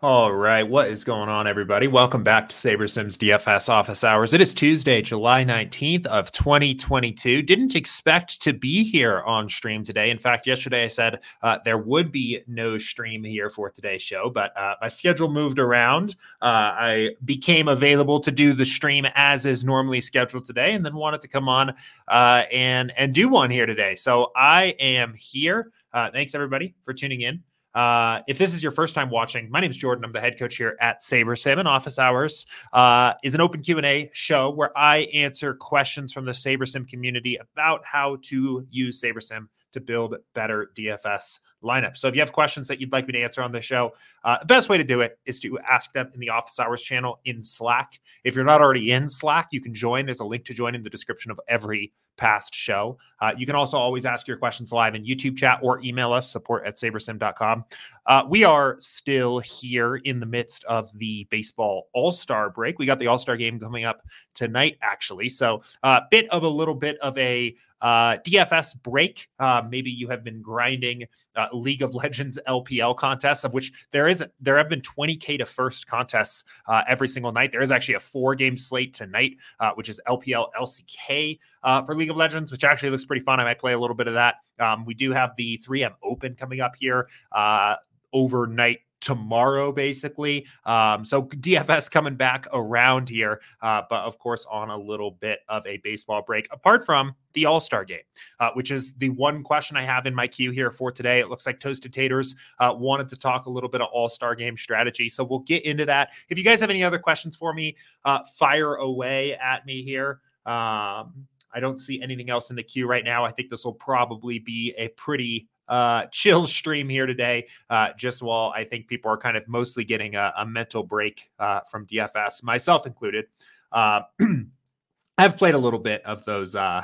All right, what is going on, everybody? Welcome back to SaberSim's DFS office hours. It is Tuesday, July 19th of 2022. Didn't expect to be here on stream today. In fact, yesterday I said uh, there would be no stream here for today's show, but uh, my schedule moved around. Uh, I became available to do the stream as is normally scheduled today, and then wanted to come on uh, and and do one here today. So I am here. Uh, thanks everybody for tuning in. Uh, if this is your first time watching, my name is Jordan. I'm the head coach here at SaberSim. And Office Hours uh, is an open Q&A show where I answer questions from the SaberSim community about how to use SaberSim to build better DFS lineups. So if you have questions that you'd like me to answer on the show, uh, the best way to do it is to ask them in the Office Hours channel in Slack. If you're not already in Slack, you can join. There's a link to join in the description of every past show. Uh, you can also always ask your questions live in YouTube chat or email us support at sabersim.com. Uh, we are still here in the midst of the baseball all star break. We got the all star game coming up tonight, actually. So, a uh, bit of a little bit of a uh, DFS break. Uh, maybe you have been grinding uh, League of Legends LPL contests, of which there is there have been 20k to first contests uh, every single night. There is actually a four game slate tonight, uh, which is LPL LCK uh, for League of Legends, which actually looks pretty fun. I might play a little bit of that. Um, we do have the 3M Open coming up here uh overnight tomorrow, basically. Um, so DFS coming back around here, uh, but of course on a little bit of a baseball break. Apart from the All Star game, uh, which is the one question I have in my queue here for today. It looks like Toasted Taters uh, wanted to talk a little bit of All Star game strategy, so we'll get into that. If you guys have any other questions for me, uh, fire away at me here. Um, I don't see anything else in the queue right now. I think this will probably be a pretty uh, chill stream here today, uh, just while I think people are kind of mostly getting a, a mental break uh, from DFS, myself included. Uh, I've played a little bit of those. Uh,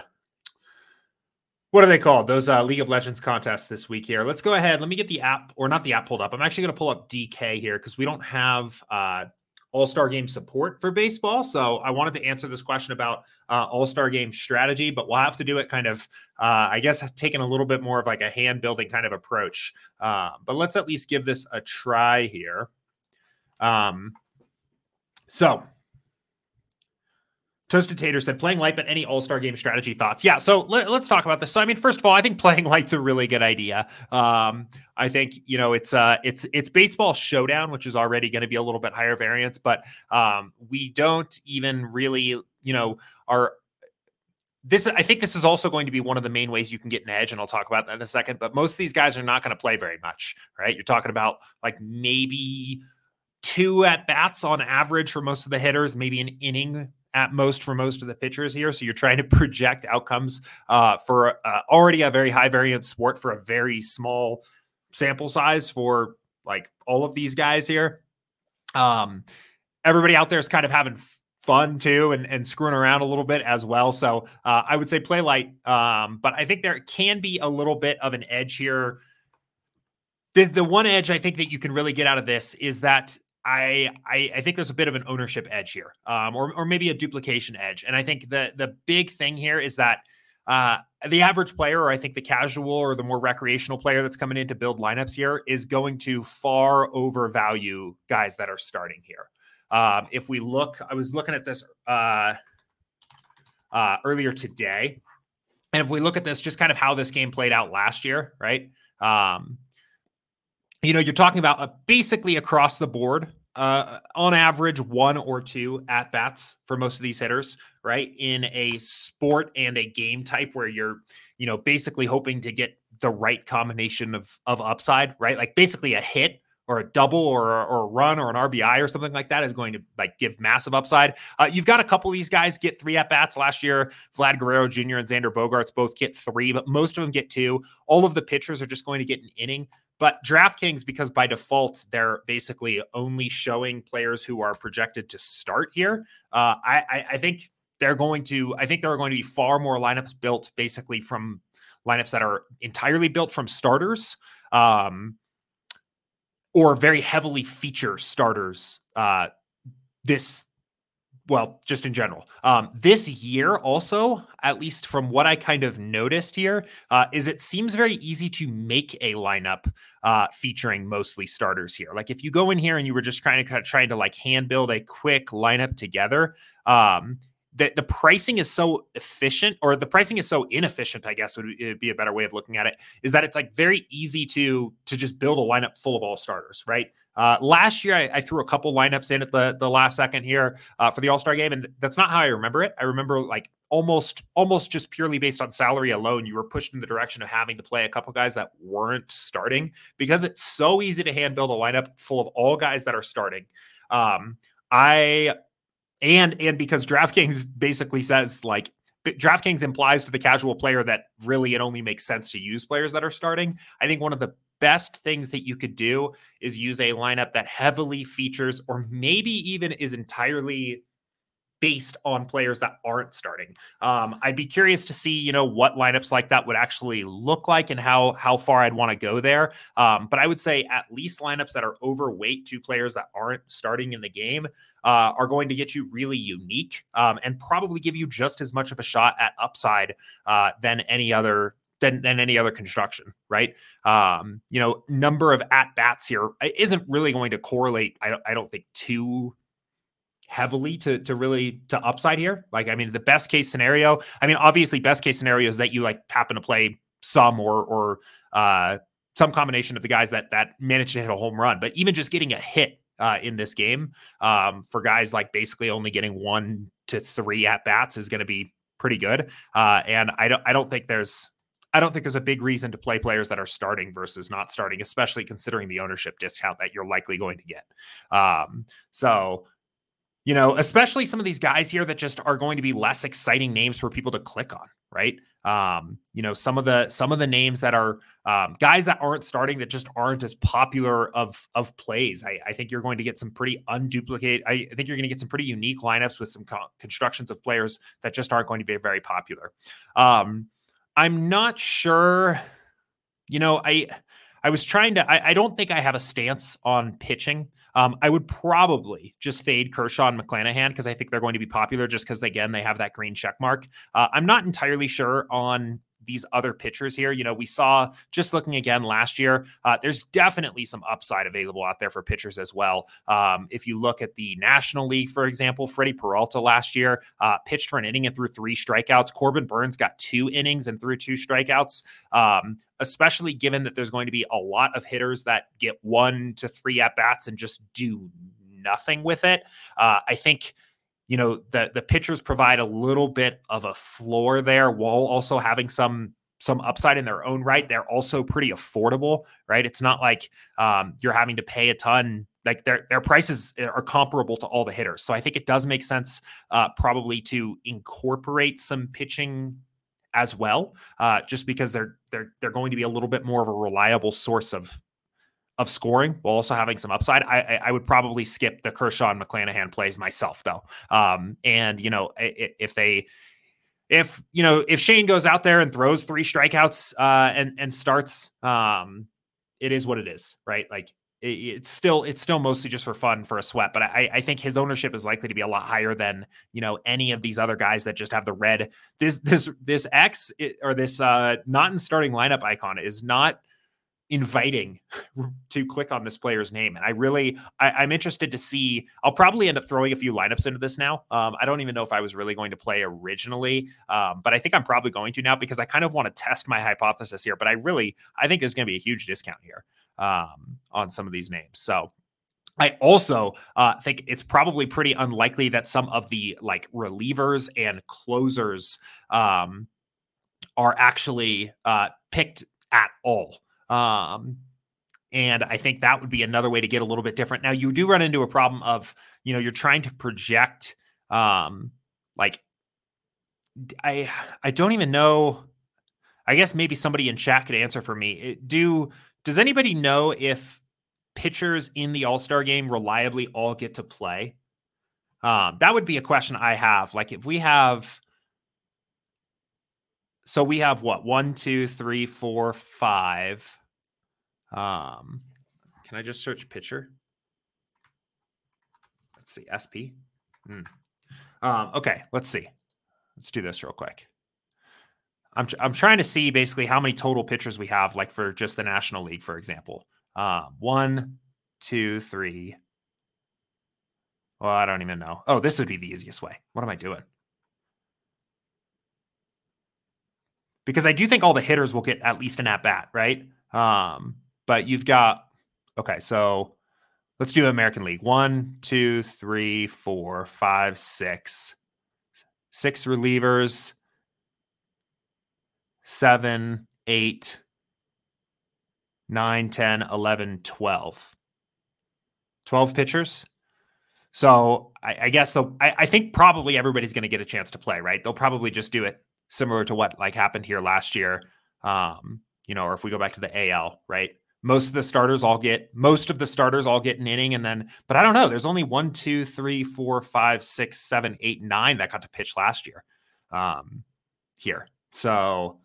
what are they called? Those uh, League of Legends contests this week here. Let's go ahead. Let me get the app, or not the app pulled up. I'm actually going to pull up DK here because we don't have all Star Game support for baseball. So I wanted to answer this question about uh, All Star Game strategy, but we'll have to do it kind of, uh, I guess, taking a little bit more of like a hand building kind of approach. Uh, but let's at least give this a try here. Um, so Toasted Tater said, playing light, but any All Star game strategy thoughts? Yeah, so let, us talk about this. So, I mean, first of all, I think playing light's a really good idea. Um, I think you know it's uh, it's it's baseball showdown, which is already going to be a little bit higher variance, but um, we don't even really, you know, are this I think this is also going to be one of the main ways you can get an edge, and I'll talk about that in a second. But most of these guys are not going to play very much, right? You're talking about like maybe two at bats on average for most of the hitters, maybe an inning at most for most of the pitchers here. So you're trying to project outcomes uh, for uh, already a very high variance sport for a very small sample size for like all of these guys here. Um, everybody out there is kind of having fun too and, and screwing around a little bit as well. So uh, I would say play light. Um, but I think there can be a little bit of an edge here. The, the one edge I think that you can really get out of this is that I, I, I think there's a bit of an ownership edge here, um, or or maybe a duplication edge. And I think the the big thing here is that uh, the average player, or I think the casual or the more recreational player that's coming in to build lineups here, is going to far overvalue guys that are starting here. Um, if we look, I was looking at this uh, uh, earlier today, and if we look at this, just kind of how this game played out last year, right? Um, you know, you're talking about uh, basically across the board, uh, on average, one or two at bats for most of these hitters, right? In a sport and a game type where you're, you know, basically hoping to get the right combination of of upside, right? Like basically a hit or a double or, or a run or an RBI or something like that is going to like give massive upside. Uh, you've got a couple of these guys get three at bats last year. Vlad Guerrero Jr. and Xander Bogaerts both get three, but most of them get two. All of the pitchers are just going to get an inning. But DraftKings, because by default they're basically only showing players who are projected to start here, uh, I, I, I think they're going to. I think there are going to be far more lineups built basically from lineups that are entirely built from starters. Um, or very heavily feature starters uh, this well, just in general. Um, this year, also, at least from what I kind of noticed here, uh, is it seems very easy to make a lineup uh, featuring mostly starters here. Like if you go in here and you were just trying to kind of trying to like hand build a quick lineup together, um, the, the pricing is so efficient or the pricing is so inefficient i guess would be a better way of looking at it is that it's like very easy to to just build a lineup full of all starters right? Uh, last year I, I, threw a couple lineups in at the the last second here uh, for the all-star game and that's not how i remember it. I remember like almost almost just purely based on salary alone you were pushed in the direction of having to play a couple guys that weren't starting because it's so easy to hand build a lineup full of all guys that are starting. Um, I and and because DraftKings basically says like DraftKings implies to the casual player that really it only makes sense to use players that are starting. I think one of the best things that you could do is use a lineup that heavily features or maybe even is entirely based on players that aren't starting. Um, I'd be curious to see, you know, what lineups like that would actually look like and how how far I'd want to go there. Um, but I would say at least lineups that are overweight to players that aren't starting in the game uh, are going to get you really unique um, and probably give you just as much of a shot at upside uh, than any other than, than any other construction, right? Um, you know, number of at bats here isn't really going to correlate. I don't, I don't think too heavily to to really to upside here. Like, I mean, the best case scenario. I mean, obviously, best case scenario is that you like happen to play some or or uh, some combination of the guys that that managed to hit a home run. But even just getting a hit uh, in this game um, for guys like basically only getting one to three at bats is going to be pretty good. Uh, and I don't I don't think there's I don't think there's a big reason to play players that are starting versus not starting, especially considering the ownership discount that you're likely going to get. Um, so you know, especially some of these guys here that just are going to be less exciting names for people to click on, right? Um, you know, some of the some of the names that are um, guys that aren't starting that just aren't as popular of of plays. I, I think you're going to get some pretty unduplicate. I, I think you're going to get some pretty unique lineups with some co- constructions of players that just aren't going to be very popular. Um, I'm not sure. You know, I I was trying to. I, I don't think I have a stance on pitching. Um, I would probably just fade Kershaw and McClanahan because I think they're going to be popular just because, again, they have that green check mark. Uh, I'm not entirely sure on these other pitchers here. You know, we saw just looking again last year, uh, there's definitely some upside available out there for pitchers as well. Um, if you look at the National League, for example, Freddie Peralta last year uh, pitched for an inning and threw three strikeouts. Corbin Burnes got two innings and threw two strikeouts. Um, especially given that there's going to be a lot of hitters that get one to three at bats and just do nothing with it. Uh, I think you know the the pitchers provide a little bit of a floor there while also having some some upside in their own right. They're also pretty affordable right? It's not like um, you're having to pay a ton. Like their their prices are comparable to all the hitters. So i think it does make sense uh, probably to incorporate some pitching as well uh, just because they're they're they're going to be a little bit more of a reliable source of of scoring while also having some upside. I, I would probably skip the Kershaw and McClanahan plays myself though. Um, and you know, if they, if you know, if Shane goes out there and throws three strikeouts uh, and and starts, um, it is what it is, right? Like it, it's still it's still mostly just for fun for a sweat. But I, I think his ownership is likely to be a lot higher than you know any of these other guys that just have the red. This this this X or this uh, not in starting lineup icon is not inviting to click on this player's name. And I really, I, am interested to see. I'll probably end up throwing a few lineups into this now. Um, I don't even know if I was really going to play originally, um, but I think I'm probably going to now because I kind of want to test my hypothesis here. But I really, I think there's going to be a huge discount here um, on some of these names. So I also uh, think it's probably pretty unlikely that some of the like relievers and closers um, are actually uh, picked at all. Um, and I think that would be another way to get a little bit different. Now, you do run into a problem of, you know, you're trying to project, um, like, I, I don't even know. I guess maybe somebody in chat could answer for me. Do does anybody know if pitchers in the All Star game reliably all get to play? Um, that would be a question I have. Like, if we have so we have what one, two, three, four, five. Um, can I just search pitcher? Let's see, SP. Hmm. Um, okay, let's see. Let's do this real quick. I'm I'm trying to see basically how many total pitchers we have, like for just the National League, for example. Um, one, two, three. Well, I don't even know. Oh, this would be the easiest way. What am I doing? Because I do think all the hitters will get at least an at bat, right? Um, but you've got okay, so let's do American League. One, two, three, four, five, six, six relievers seven, eight, nine, 10, 11, 12. 12 pitchers. So I, I guess the I, I, think probably everybody's going to get a chance to play, right? They'll probably just do it similar to what like happened here last year. Um, you know, or if we go back to the AL, right? Most of the starters all get most of the starters all get an inning, and then, but I don't know. There's only one, two, three, four, five, six, seven, eight, nine that got to pitch last year. Um, here, so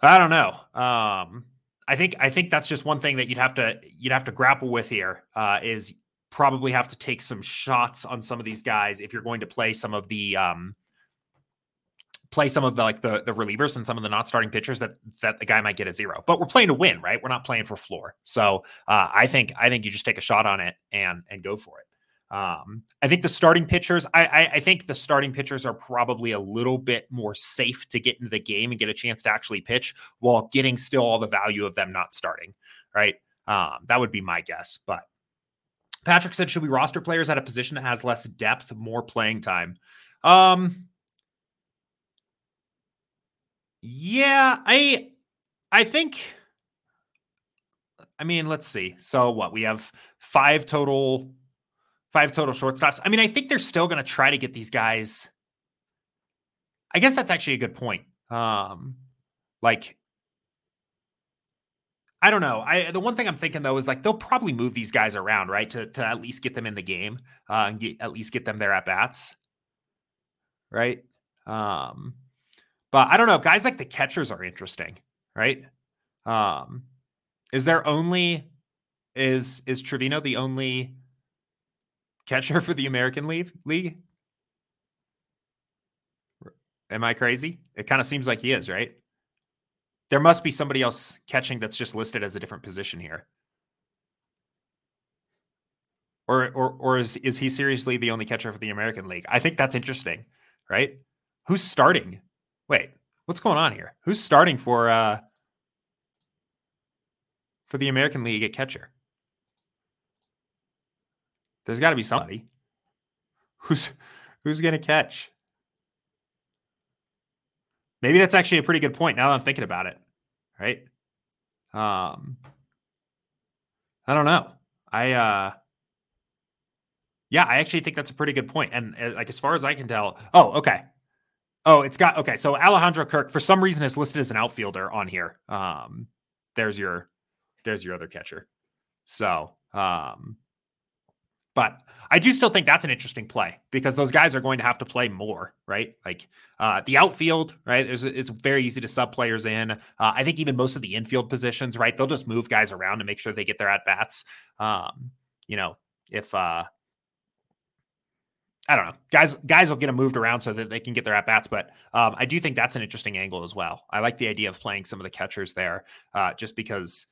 I don't know. Um, I think I think that's just one thing that you'd have to you'd have to grapple with here. Uh, is probably have to take some shots on some of these guys if you're going to play some of the um, play some of the like the the relievers and some of the not starting pitchers that that the guy might get a zero. But we're playing to win, right? We're not playing for floor. So uh, I think I think you just take a shot on it and and go for it. Um, I think the starting pitchers, I, I, I, think the starting pitchers are probably a little bit more safe to get into the game and get a chance to actually pitch while getting still all the value of them not starting. Right. Um, that would be my guess. But Patrick said, should we roster players at a position that has less depth, more playing time? Um, yeah, I, I think. I mean, let's see. So what we have five total five total shortstops. I mean, I think they're still going to try to get these guys. I guess that's actually a good point. Um, like, I don't know. I the one thing I'm thinking though is like they'll probably move these guys around, right, to to at least get them in the game, uh, and get, at least get them there at bats, right? Um, but I don't know. Guys like the catchers are interesting, right? Um, is there only is is Trevino the only catcher for the American League? League? Am I crazy? It kind of seems like he is, right? There must be somebody else catching that's just listed as a different position here. Or or or is is he seriously the only catcher for the American League? I think that's interesting, right? Who's starting? Wait, what's going on here? Who's starting for uh for the American League at catcher? There's got to be somebody who's who's going to catch. Maybe that's actually a pretty good point now that I'm thinking about it. Right? Um I don't know. I uh yeah, I actually think that's a pretty good point. And uh, like as far as I can tell, oh, okay. Oh, it's got okay. So Alejandro Kirk, for some reason, is listed as an outfielder on here. Um, there's your there's your other catcher. So um but I do still think that's an interesting play because those guys are going to have to play more, right? Like uh, the outfield, right? It's, it's very easy to sub players in. Uh, I think even most of the infield positions, right? They'll just move guys around to make sure they get their at bats. Um, you know, if uh, I don't know, guys, guys will get them moved around so that they can get their at bats. But um, I do think that's an interesting angle as well. I like the idea of playing some of the catchers there, uh, just because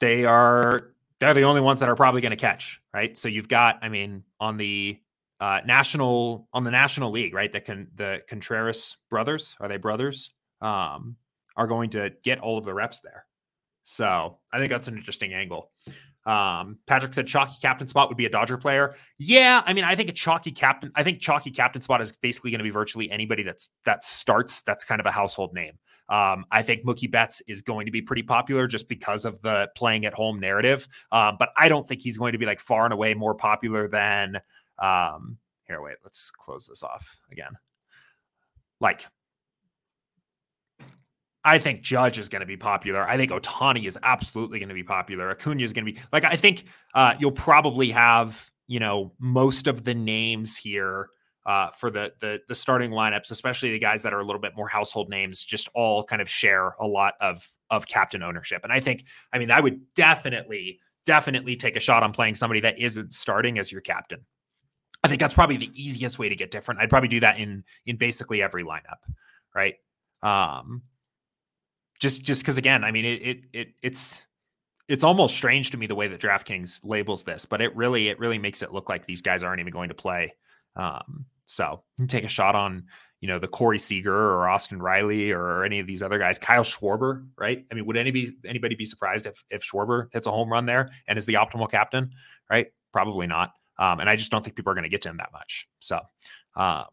they are they're the only ones that are probably going to catch, right? So you've got, I mean, on the uh, national on the national league, right? The con, the Contreras brothers are they brothers? Um, are going to get all of the reps there. So I think that's an interesting angle. Um, Patrick said chalky captain spot would be a Dodger player. Yeah, I mean, I think a chalky captain. I think chalky captain spot is basically going to be virtually anybody that's that starts. That's kind of a household name. Um, I think Mookie Betts is going to be pretty popular just because of the playing at home narrative. Um, but I don't think he's going to be like far and away more popular than. Um, here, wait, let's close this off again. Like, I think Judge is going to be popular. I think Ohtani is absolutely going to be popular. Acuna is going to be like. I think uh, you'll probably have you know most of the names here uh, for the, the the starting lineups, especially the guys that are a little bit more household names, just all kind of share a lot of of captain ownership. And I think, I mean, I would definitely definitely take a shot on playing somebody that isn't starting as your captain. I think that's probably the easiest way to get different. I'd probably do that in in basically every lineup, right? Um, just just because again, I mean, it, it it it's it's almost strange to me the way that DraftKings labels this, but it really it really makes it look like these guys aren't even going to play. Um, so take a shot on you know the Corey Seager or Austin Riley or any of these other guys. Kyle Schwarber, right? I mean, would anybody anybody be surprised if if Schwarber hits a home run there and is the optimal captain? Right? Probably not. Um, and I just don't think people are going to get to him that much. So, um,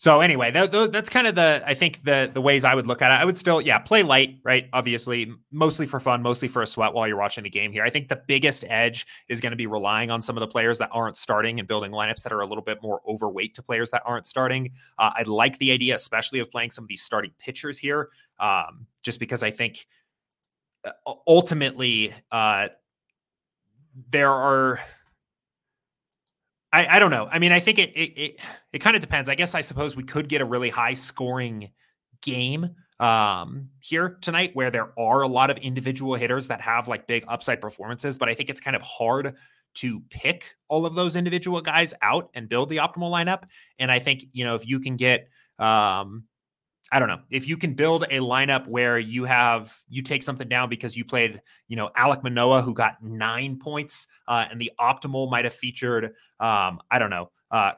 so anyway, th- th- that's kind of the I think the the ways I would look at it. I would still yeah play light, right? Obviously, mostly for fun, mostly for a sweat while you're watching the game here. I think the biggest edge is going to be relying on some of the players that aren't starting and building lineups that are a little bit more overweight to players that aren't starting. Uh, I like the idea, especially of playing some of these starting pitchers here, um, just because I think uh, ultimately uh, there are I, I don't know. I mean, I think it it it, it kind of depends. I guess I suppose we could get a really high scoring game um here tonight where there are a lot of individual hitters that have like big upside performances, but I think it's kind of hard to pick all of those individual guys out and build the optimal lineup. And I think, you know, if you can get um I don't know. If you can build a lineup where you have you take something down because you played you know Alek Manoah who got nine points uh, and the optimal might have featured um, I don't know uh,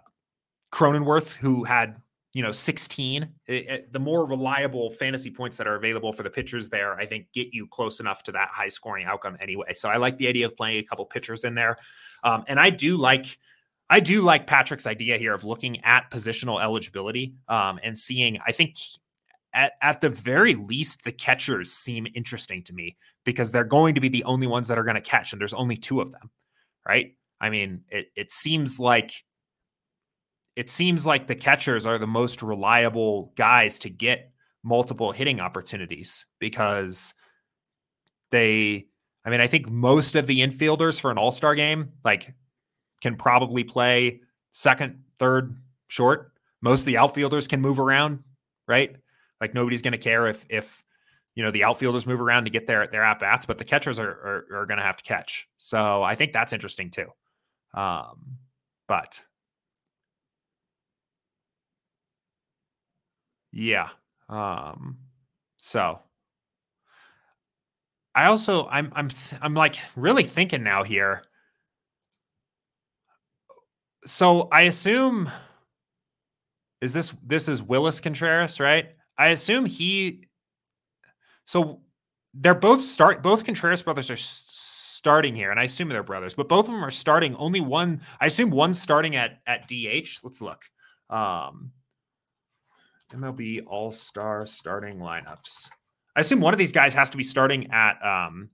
Cronenworth who had you know 16 it, it, the more reliable fantasy points that are available for the pitchers there I think get you close enough to that high scoring outcome anyway. So I like the idea of playing a couple pitchers in there. Um, and I do like I do like Patrick's idea here of looking at positional eligibility um, and seeing. I think at, at the very least, the catchers seem interesting to me because they're going to be the only ones that are going to catch, and there's only two of them, right? I mean, it it seems like it seems like the catchers are the most reliable guys to get multiple hitting opportunities because they I mean, I think most of the infielders for an all-star game like can probably play second, third, short. Most of the outfielders can move around, right? Like nobody's going to care if if you know the outfielders move around to get their their at bats, but the catchers are are, are going to have to catch. So I think that's interesting too. Um, but yeah. Um, so I also I'm I'm I'm like really thinking now here. So I assume is this this is Willis Contreras, right? I assume he. So they're both start. Both Contreras brothers are starting here, and I assume they're brothers, but both of them are starting. Only one. I assume one's starting at at DH. Let's look. Um, MLB All Star starting lineups. I assume one of these guys has to be starting at um,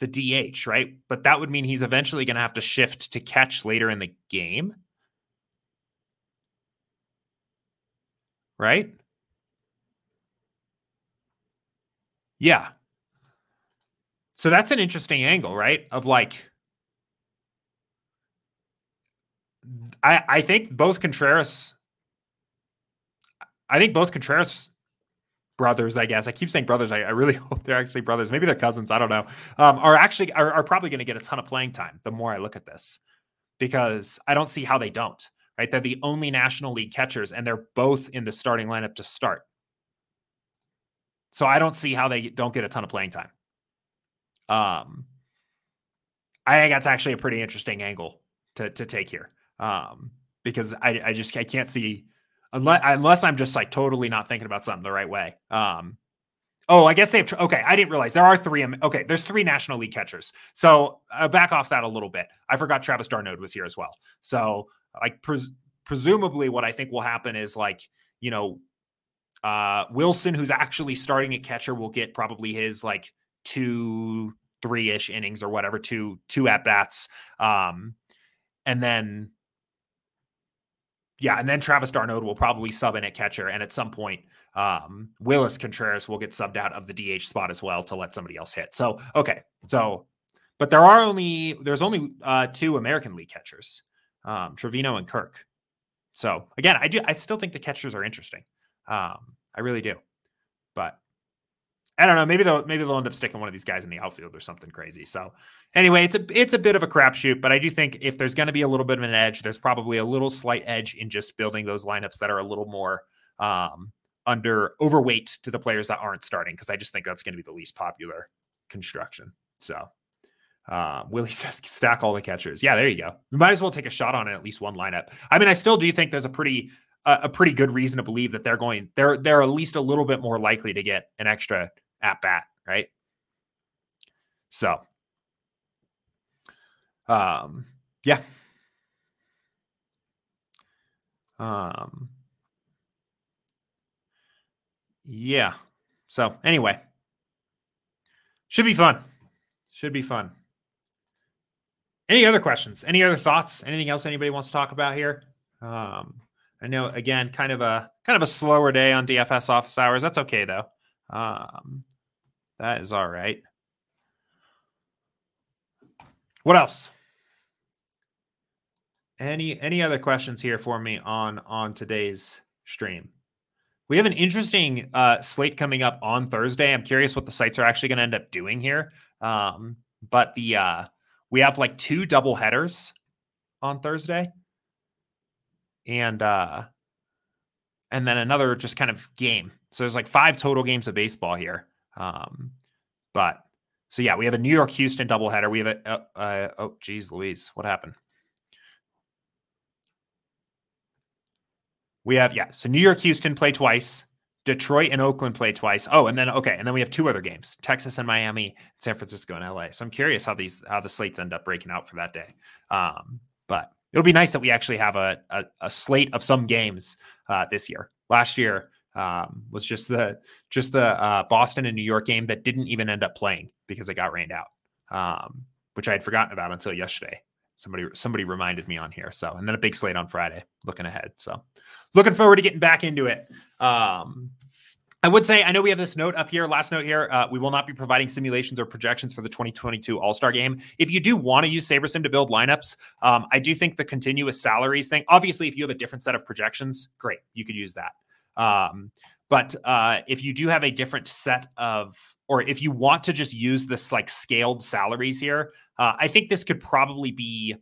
the DH, right? But that would mean he's eventually going to have to shift to catch later in the game. Right? Yeah. So that's an interesting angle, right? Of like, I I think both Contreras, I think both Contreras brothers, I guess. I keep saying brothers. I, I really hope they're actually brothers. Maybe they're cousins. I don't know. Um, are actually are, are probably going to get a ton of playing time. The more I look at this, because I don't see how they don't. Right, they're the only National League catchers, and they're both in the starting lineup to start. So I don't see how they don't get a ton of playing time. Um, I think that's actually a pretty interesting angle to to take here. Um, because I, I just I can't see unless unless I'm just like totally not thinking about something the right way. Um, oh, I guess they have. Okay, I didn't realize there are three. Okay, there's three National League catchers. So uh, back off that a little bit. I forgot Travis d'Arnaud was here as well. So like pres- presumably, what I think will happen is like you know uh, Willson, who's actually starting at catcher, will get probably his like two, three ish innings or whatever, two, two at bats. Um, and then, yeah, and then Travis d'Arnaud will probably sub in at catcher. And at some point, um, Willis Contreras will get subbed out of the DH spot as well to let somebody else hit. So, okay. So, but there are only, there's only uh, two American League catchers, um, Trevino and Kirk. So again, I do, I still think the catchers are interesting. Um, I really do. But I don't know. Maybe they'll maybe they'll end up sticking one of these guys in the outfield or something crazy. So anyway, it's a it's a bit of a crapshoot, but I do think if there's going to be a little bit of an edge, there's probably a little slight edge in just building those lineups that are a little more um, under overweight to the players that aren't starting because I just think that's going to be the least popular construction. So uh, Willie says stack all the catchers. Yeah, there you go. We might as well take a shot on it, at least one lineup. I mean, I still do think there's a pretty a pretty good reason to believe that they're going they're they're at least a little bit more likely to get an extra at bat, right? So, um, yeah. Um, yeah. So anyway, should be fun. Should be fun. Any other questions? Any other thoughts? Anything else anybody wants to talk about here? Um, I know again, kind of a kind of a slower day on DFS office hours. That's okay though. Um, that is all right. What else? Any any other questions here for me on on today's stream? We have an interesting uh, slate coming up on Thursday. I'm curious what the sites are actually going to end up doing here. Um, but the uh, we have like two double headers on Thursday, and uh, and then another just kind of game. So there's like five total games of baseball here. Um, but so yeah, we have a New York Houston doubleheader. We have a uh, uh, oh geez, Louise, what happened? We have yeah, so New York Houston play twice. Detroit and Oakland play twice. Oh, and then okay, and then we have two other games: Texas and Miami, San Francisco and LA. So I'm curious how these how the slates end up breaking out for that day. Um, but it'll be nice that we actually have a a, a slate of some games uh, this year. Last year, um, was just the just the uh, Boston and New York game that didn't even end up playing because it got rained out, um, which I had forgotten about until yesterday. Somebody somebody reminded me on here. So and then a big slate on Friday. Looking ahead. So looking forward to getting back into it. Um, I would say, I know we have this note up here, last note here. Uh, we will not be providing simulations or projections for the 2022 All Star game. If you do want to use SaberSim to build lineups, um, I do think the continuous salaries thing, obviously, if you have a different set of projections, great, you could use that. Um, but uh, if you do have a different set of, or if you want to just use this like scaled salaries here, uh, I think this could probably be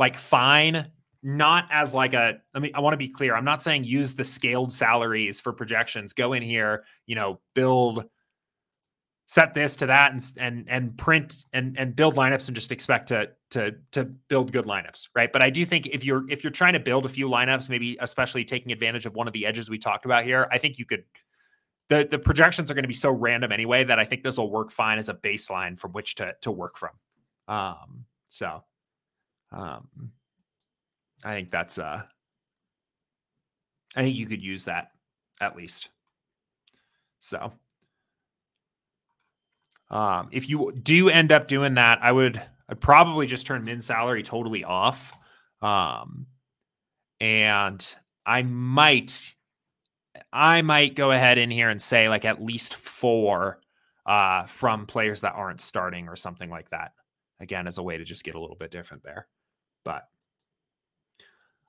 like fine. Not as like a, I mean, I want to be clear. I'm not saying use the scaled salaries for projections. Go in here, you know, build set this to that and and and print and and build lineups and just expect to to to build good lineups right but i do think if you're if you're trying to build a few lineups maybe especially taking advantage of one of the edges we talked about here i think you could the the projections are going to be so random anyway that i think this will work fine as a baseline from which to to work from um so um i think that's uh i think you could use that at least so um, if you do end up doing that, I would I'd probably just turn min salary totally off. Um, and I might I might go ahead in here and say like at least four uh, from players that aren't starting or something like that. Again, as a way to just get a little bit different there. But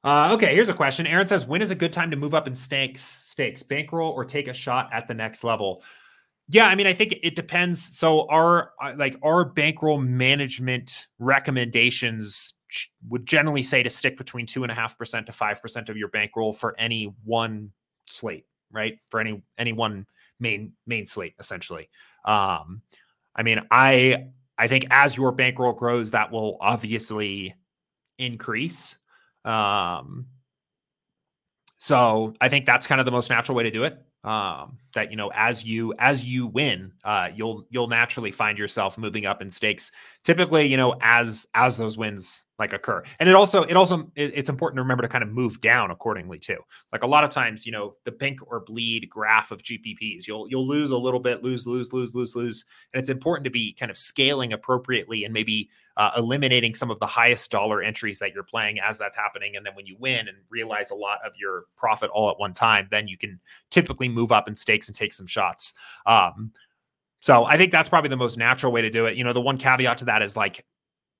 uh, okay, here's a question. Aaron says, "When is a good time to move up in stakes, stakes, bankroll, or take a shot at the next level?" Yeah, I mean, I think it depends. So our uh, like our bankroll management recommendations would generally say to stick between two and a half percent to five percent of your bankroll for any one slate, right? For any any one main main slate, essentially. Um, I mean, I I think as your bankroll grows, that will obviously increase. Um, so I think that's kind of the most natural way to do it. Um, that you know as you as you win uh, you'll you'll naturally find yourself moving up in stakes. Typically you know as as those wins like occur. And it also it also it, it's important to remember to kind of move down accordingly too. Like a lot of times you know the pink or bleed graph of gpps you'll you'll lose a little bit lose lose lose lose lose. And it's important to be kind of scaling appropriately and maybe uh, eliminating some of the highest dollar entries that you're playing as that's happening. And then when you win and realize a lot of your profit all at one time then you can typically move up in stakes and take some shots. Um, so I think that's probably the most natural way to do it. You know, the one caveat to that is like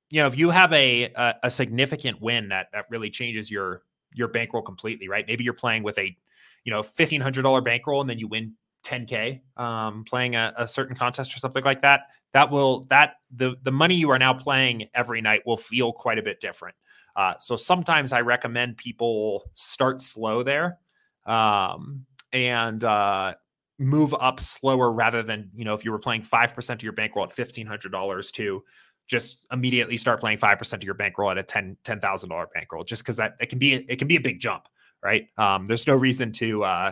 you know, if you have a, a, a significant win that that really changes your your bankroll completely, right? Maybe you're playing with a, you know, fifteen hundred dollar bankroll and then you win 10k um, playing a, a certain contest or something like that, that will that the the money you are now playing every night will feel quite a bit different. Uh, so sometimes I recommend people start slow there um, and uh, move up slower rather than you know if you were playing five percent of your bankroll at fifteen hundred dollars to just immediately start playing five percent of your bankroll at a ten ten thousand dollar bankroll just because that it can be it can be a big jump right um, there's no reason to uh,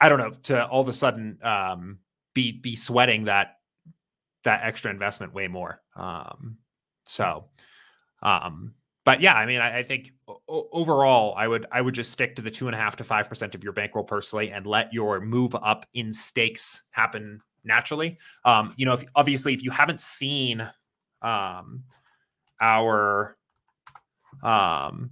I don't know to all of a sudden um, be be sweating that that extra investment way more. Um, so, um, but yeah, I mean, I, I think o- overall, I would I would just stick to the two and a half to five percent of your bankroll personally, and let your move up in stakes happen naturally. Um, you know, if obviously if you haven't seen um, our um,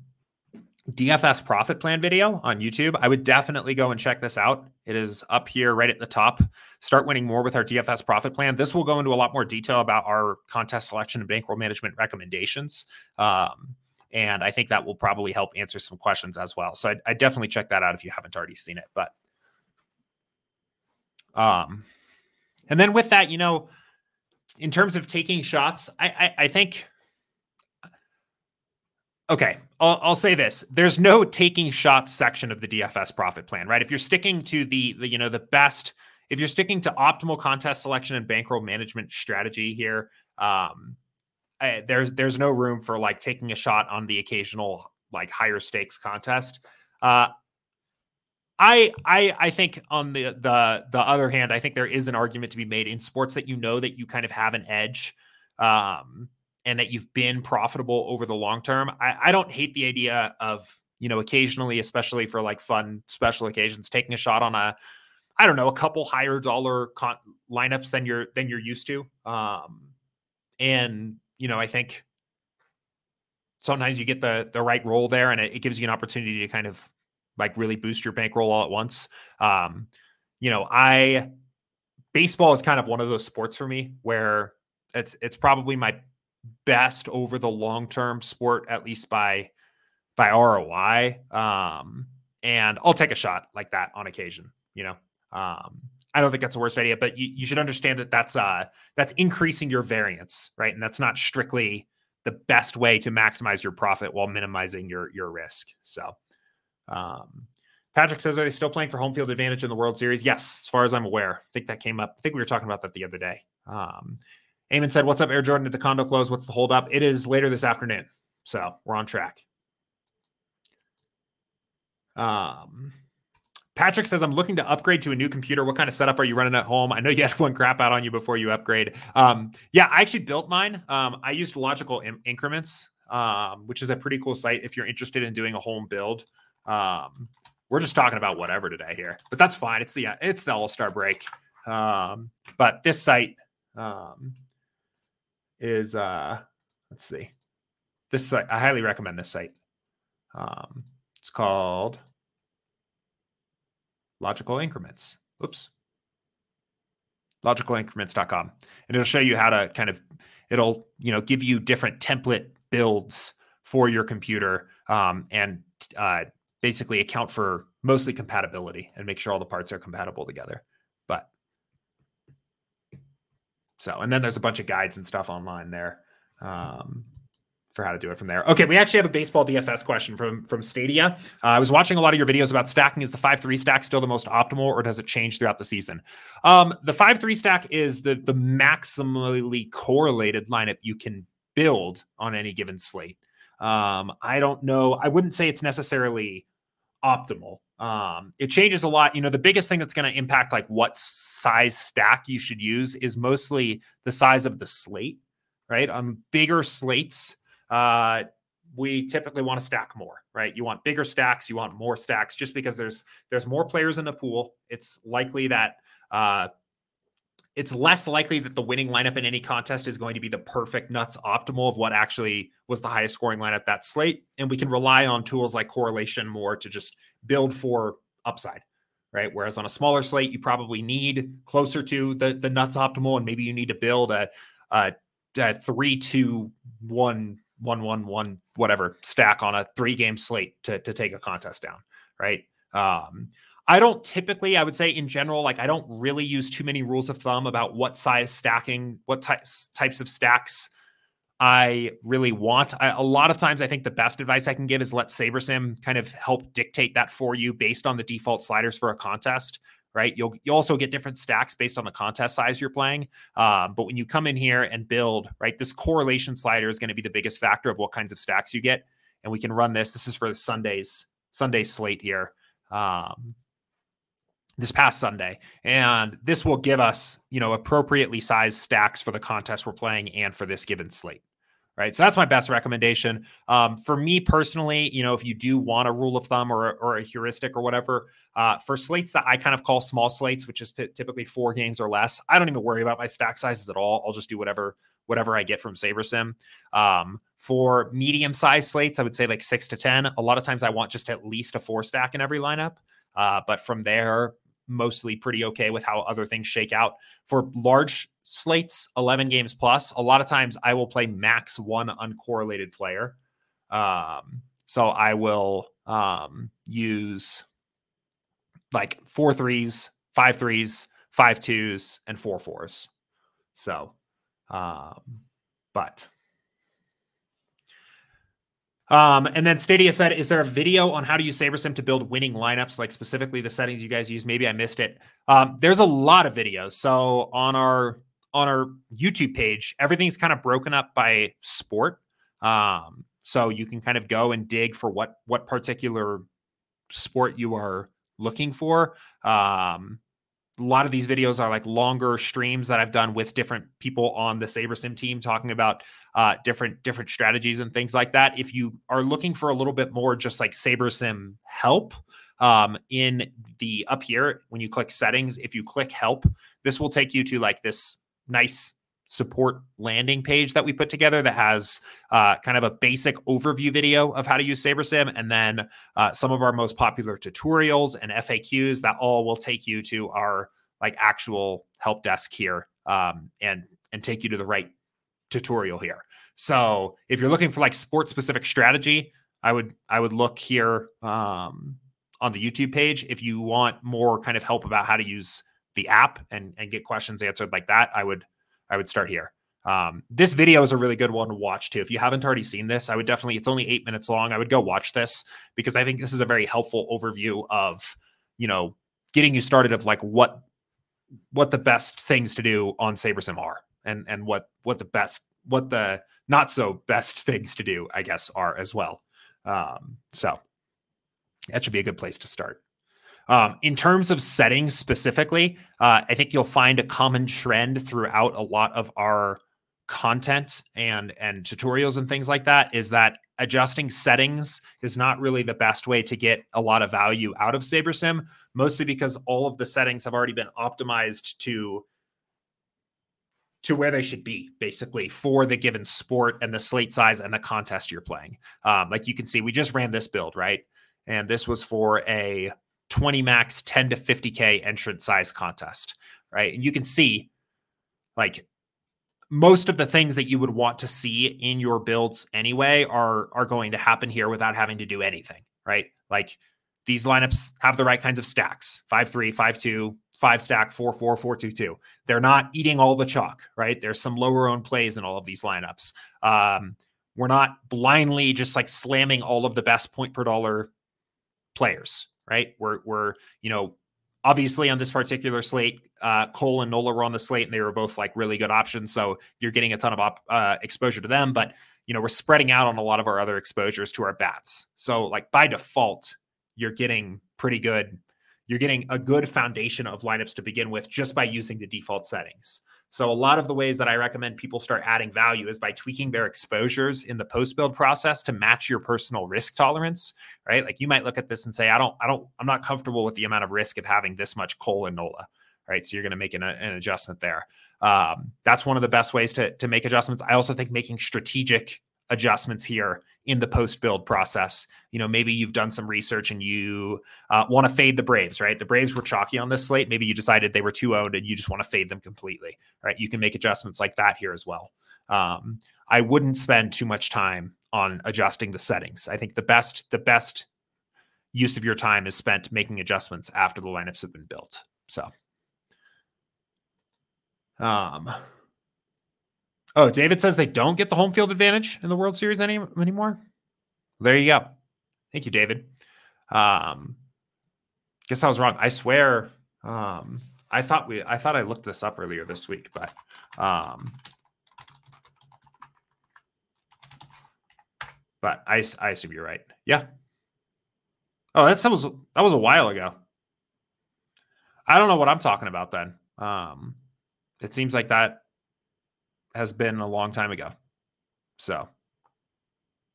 DFS profit plan video on YouTube. I would definitely go and check this out. It is up here right at the top. Start winning more with our DFS profit plan. This will go into a lot more detail about our contest selection and bankroll management recommendations. Um, and I think that will probably help answer some questions as well. So I, I definitely check that out if you haven't already seen it. But um, and then with that, you know, in terms of taking shots, I, I, I think okay, I'll, I'll, say this: there's no taking shots section of the DFS profit plan, right? If you're sticking to the, the you know the best, if you're sticking to optimal contest selection and bankroll management strategy here, um, I, there's there's no room for like taking a shot on the occasional like higher stakes contest. Uh, I I I think on the the the other hand, I think there is an argument to be made in sports that you know that you kind of have an edge. Um, and that you've been profitable over the long term. I, I don't hate the idea of, you know, occasionally, especially for like fun special occasions, taking a shot on a, I don't know, a couple higher dollar con- lineups than you're than you're used to. Um, and you know, I think sometimes you get the the right role there, and it, it gives you an opportunity to kind of like really boost your bankroll all at once. Um, you know, I baseball is kind of one of those sports for me where it's it's probably my best over the long term sport, at least by by ROI. Um, and I'll take a shot like that on occasion. You know, um, I don't think that's the worst idea, but you, you should understand that that's uh that's increasing your variance, right? And that's not strictly the best way to maximize your profit while minimizing your your risk. So, um, Patrick says, "Are they still playing for home field advantage in the World Series?" Yes, as far as I'm aware. I think that came up. I think we were talking about that the other day. Um, Eamon said, What's up, Air Jordan? Did the condo close? What's the holdup? It is later this afternoon. So we're on track. Um, Patrick says, I'm looking to upgrade to a new computer. What kind of setup are you running at home? I know you had one crap out on you before you upgrade. Um, yeah, I actually built mine. Um, I used logical in- increments, um, which is a pretty cool site if you're interested in doing a home build. Um, we're just talking about whatever today here, but that's fine. It's the it's the All Star break. Um, but this site, um, is uh let's see. This site, I highly recommend this site. Um, it's called Logical Increments. Oops. Logicalincrements.com. And it'll show you how to kind of it'll, you know, give you different template builds for your computer um, and uh, basically account for mostly compatibility and make sure all the parts are compatible together. But so, and then there's a bunch of guides and stuff online there um, for how to do it from there. Okay, we actually have a baseball DFS question from from Stadia. Uh, I was watching a lot of your videos about stacking. Is the five three stack still the most optimal, or does it change throughout the season? Um, the five three stack is the the maximally correlated lineup you can build on any given slate. Um, I don't know. I wouldn't say it's necessarily optimal. Um, it changes a lot. You know, the biggest thing that's going to impact like what size stack you should use is mostly the size of the slate, right? On bigger slates, uh, we typically want to stack more, right? You want bigger stacks, you want more stacks, just because there's there's more players in the pool. It's likely that uh, it's less likely that the winning lineup in any contest is going to be the perfect nuts optimal of what actually was the highest scoring lineup that slate. And we can rely on tools like correlation more to just build for upside, right? Whereas on a smaller slate, you probably need closer to the, the nuts optimal, and maybe you need to build a, a, a three, two, one, one, one, one, whatever stack on a three game slate to, to take a contest down, right? Um, I don't typically, I would say in general, like I don't really use too many rules of thumb about what size stacking, what types types of stacks I really want. I, a lot of times, I think the best advice I can give is let SaberSim kind of help dictate that for you based on the default sliders for a contest. Right, you'll you also get different stacks based on the contest size you're playing. Um, but when you come in here and build, right, this correlation slider is going to be the biggest factor of what kinds of stacks you get. And we can run this. This is for the Sundays Sunday slate here. Um, this past Sunday. And this will give us, you know, appropriately sized stacks for the contest we're playing and for this given slate. Right. So that's my best recommendation. Um, for me personally, you know, if you do want a rule of thumb or, or a heuristic or whatever, uh, for slates that I kind of call small slates, which is p- typically four games or less, I don't even worry about my stack sizes at all. I'll just do whatever whatever I get from SaberSim. Um, for medium sized slates, I would say like six to 10. A lot of times I want just at least a four stack in every lineup. Uh, but from there, mostly pretty okay with how other things shake out. For large slates, 11 games plus, a lot of times I will play max one uncorrelated player. Um, so I will um, use like four threes, five threes, five twos, and four fours. So, um, but um, and then Stadia said, "Is there a video on how to use SaberSim to build winning lineups, like specifically the settings you guys use? Maybe I missed it. Um, there's a lot of videos. So on our on our YouTube page, everything's kind of broken up by sport. Um, so you can kind of go and dig for what what particular sport you are looking for. Um, a lot of these videos are like longer streams that I've done with different people on the SaberSim team talking about uh, different different strategies and things like that. If you are looking for a little bit more just like SaberSim help um, in the up here, when you click settings, if you click help, this will take you to like this nice support landing page that we put together that has uh, kind of a basic overview video of how to use SaberSim and then uh, some of our most popular tutorials and FAQs that all will take you to our like actual help desk here um, and and take you to the right tutorial here. So if you're looking for like sport specific strategy, I would I would look here um, on the YouTube page. If you want more kind of help about how to use the app and and get questions answered like that, I would I would start here. Um, this video is a really good one to watch too. If you haven't already seen this, I would definitely, it's only eight minutes long. I would go watch this because I think this is a very helpful overview of, you know, getting you started of like what, what the best things to do on SaberSim are and, and what, what the best, what the not so best things to do, I guess, are as well. Um, so that should be a good place to start. Um, in terms of settings specifically, uh, I think you'll find a common trend throughout a lot of our content and and tutorials and things like that is that adjusting settings is not really the best way to get a lot of value out of SaberSim, mostly because all of the settings have already been optimized to to where they should be basically for the given sport and the slate size and the contest you're playing. Um, like you can see, we just ran this build, right? And this was for a 20 max 10 to 50k entrance size contest right? And you can see like most of the things that you would want to see in your builds anyway are are going to happen here without having to do anything right? Like these lineups have the right kinds of stacks 5 3 5 2 5 stack 4 4 4 2 2 they're not eating all the chalk right? There's some lower own plays in all of these lineups. Um, we're not blindly just like slamming all of the best point per dollar players right? We're we're you know obviously on this particular slate, uh, Cole and Nola were on the slate, and they were both like really good options. So you're getting a ton of op- uh, exposure to them, but you know we're spreading out on a lot of our other exposures to our bats. So like by default, you're getting pretty good. You're getting a good foundation of lineups to begin with just by using the default settings. So a lot of the ways that I recommend people start adding value is by tweaking their exposures in the post build process to match your personal risk tolerance, right? Like you might look at this and say, I don't, I don't, I'm not comfortable with the amount of risk of having this much Cole and Nola, right? So you're going to make an, an adjustment there. Um, that's one of the best ways to, to make adjustments. I also think making strategic adjustments here in the post build process. You know, maybe you've done some research and you uh, want to fade the Braves, right? The Braves were chalky on this slate. Maybe you decided they were too owned and you just want to fade them completely, right? You can make adjustments like that here as well. Um, I wouldn't spend too much time on adjusting the settings. I think the best, the best, use of your time is spent making adjustments after the lineups have been built. So, um, oh, David says they don't get the home field advantage in the World Series any anymore. There you go. Thank you, David. Um, guess I was wrong. I swear. Um, I thought we. I thought I looked this up earlier this week, but um, but I I assume you're right. Yeah. Oh, that was that was a while ago. I don't know what I'm talking about then. Um, it seems like that has been a long time ago. So,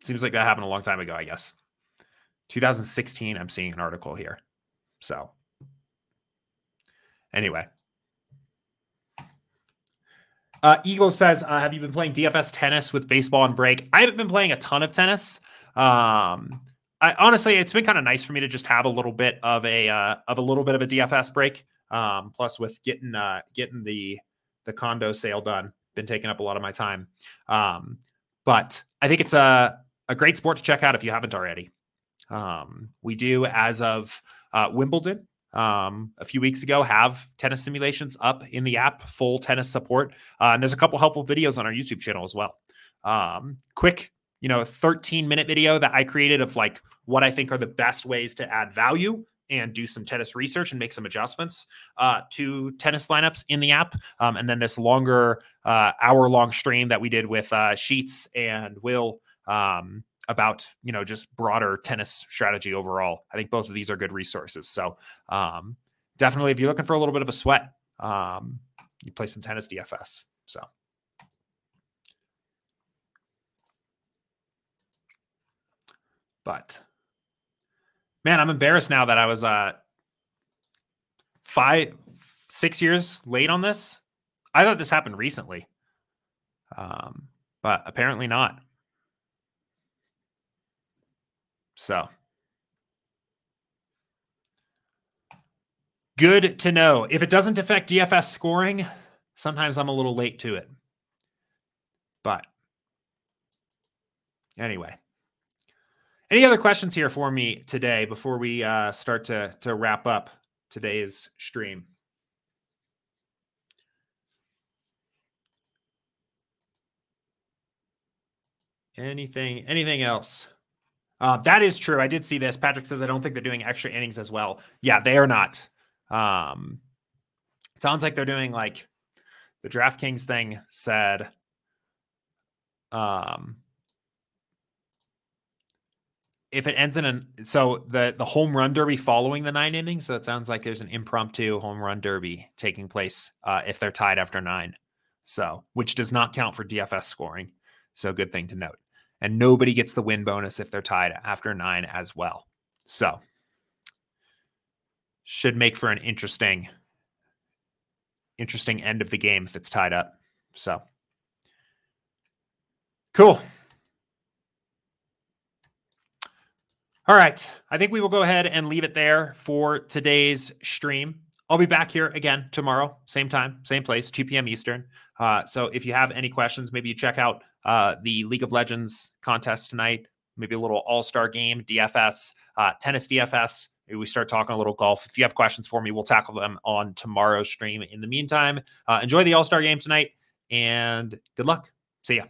seems like that happened a long time ago, I guess. 2016, I'm seeing an article here. So, anyway. Uh, Eagle says, uh, "Have you been playing DFS tennis with baseball and break?" I haven't been playing a ton of tennis. Um, I, honestly, it's been kind of nice for me to just have a little bit of a uh, of a little bit of a DFS break. Um, plus, with getting uh, getting the the condo sale done, been taking up a lot of my time. Um, but I think it's a a great sport to check out if you haven't already. Um, we do, as of uh, Wimbledon um, a few weeks ago, have tennis simulations up in the app, full tennis support. Uh, and there's a couple helpful videos on our YouTube channel as well. Um, quick, you know, 13 minute video that I created of like what I think are the best ways to add value and do some tennis research and make some adjustments uh, to tennis lineups in the app. Um, and then this longer uh, hour long stream that we did with uh, Sheets and Will um, about you know just broader tennis strategy overall. I think both of these are good resources. So um, definitely, if you're looking for a little bit of a sweat, um, you play some tennis DFS. So. But man, I'm embarrassed now that I was uh five, six years late on this. I thought this happened recently, um, but apparently not. So good to know. If it doesn't affect DFS scoring, sometimes I'm a little late to it. But anyway. Any other questions here for me today before we uh, start to, to wrap up today's stream? Anything anything else? Uh, that is true. I did see this. Patrick says I don't think they're doing extra innings as well. Yeah, they are not. Um, sounds like they're doing like the DraftKings thing said. Um, if it ends in an so the the home run derby following the nine innings, so it sounds like there's an impromptu home run derby taking place uh, if they're tied after nine. So which does not count for DFS scoring. So good thing to note and nobody gets the win bonus if they're tied after nine as well. So, should make for an interesting, interesting end of the game if it's tied up. So, cool. All right. I think we will go ahead and leave it there for today's stream. I'll be back here again tomorrow, same time, same place, 2 p.m. Eastern. Uh, so if you have any questions, maybe you check out uh, the League of Legends contest tonight, maybe a little All Star game, DFS, uh, tennis DFS. Maybe we start talking a little golf. If you have questions for me, we'll tackle them on tomorrow's stream. In the meantime, uh, enjoy the All Star game tonight and good luck. See ya.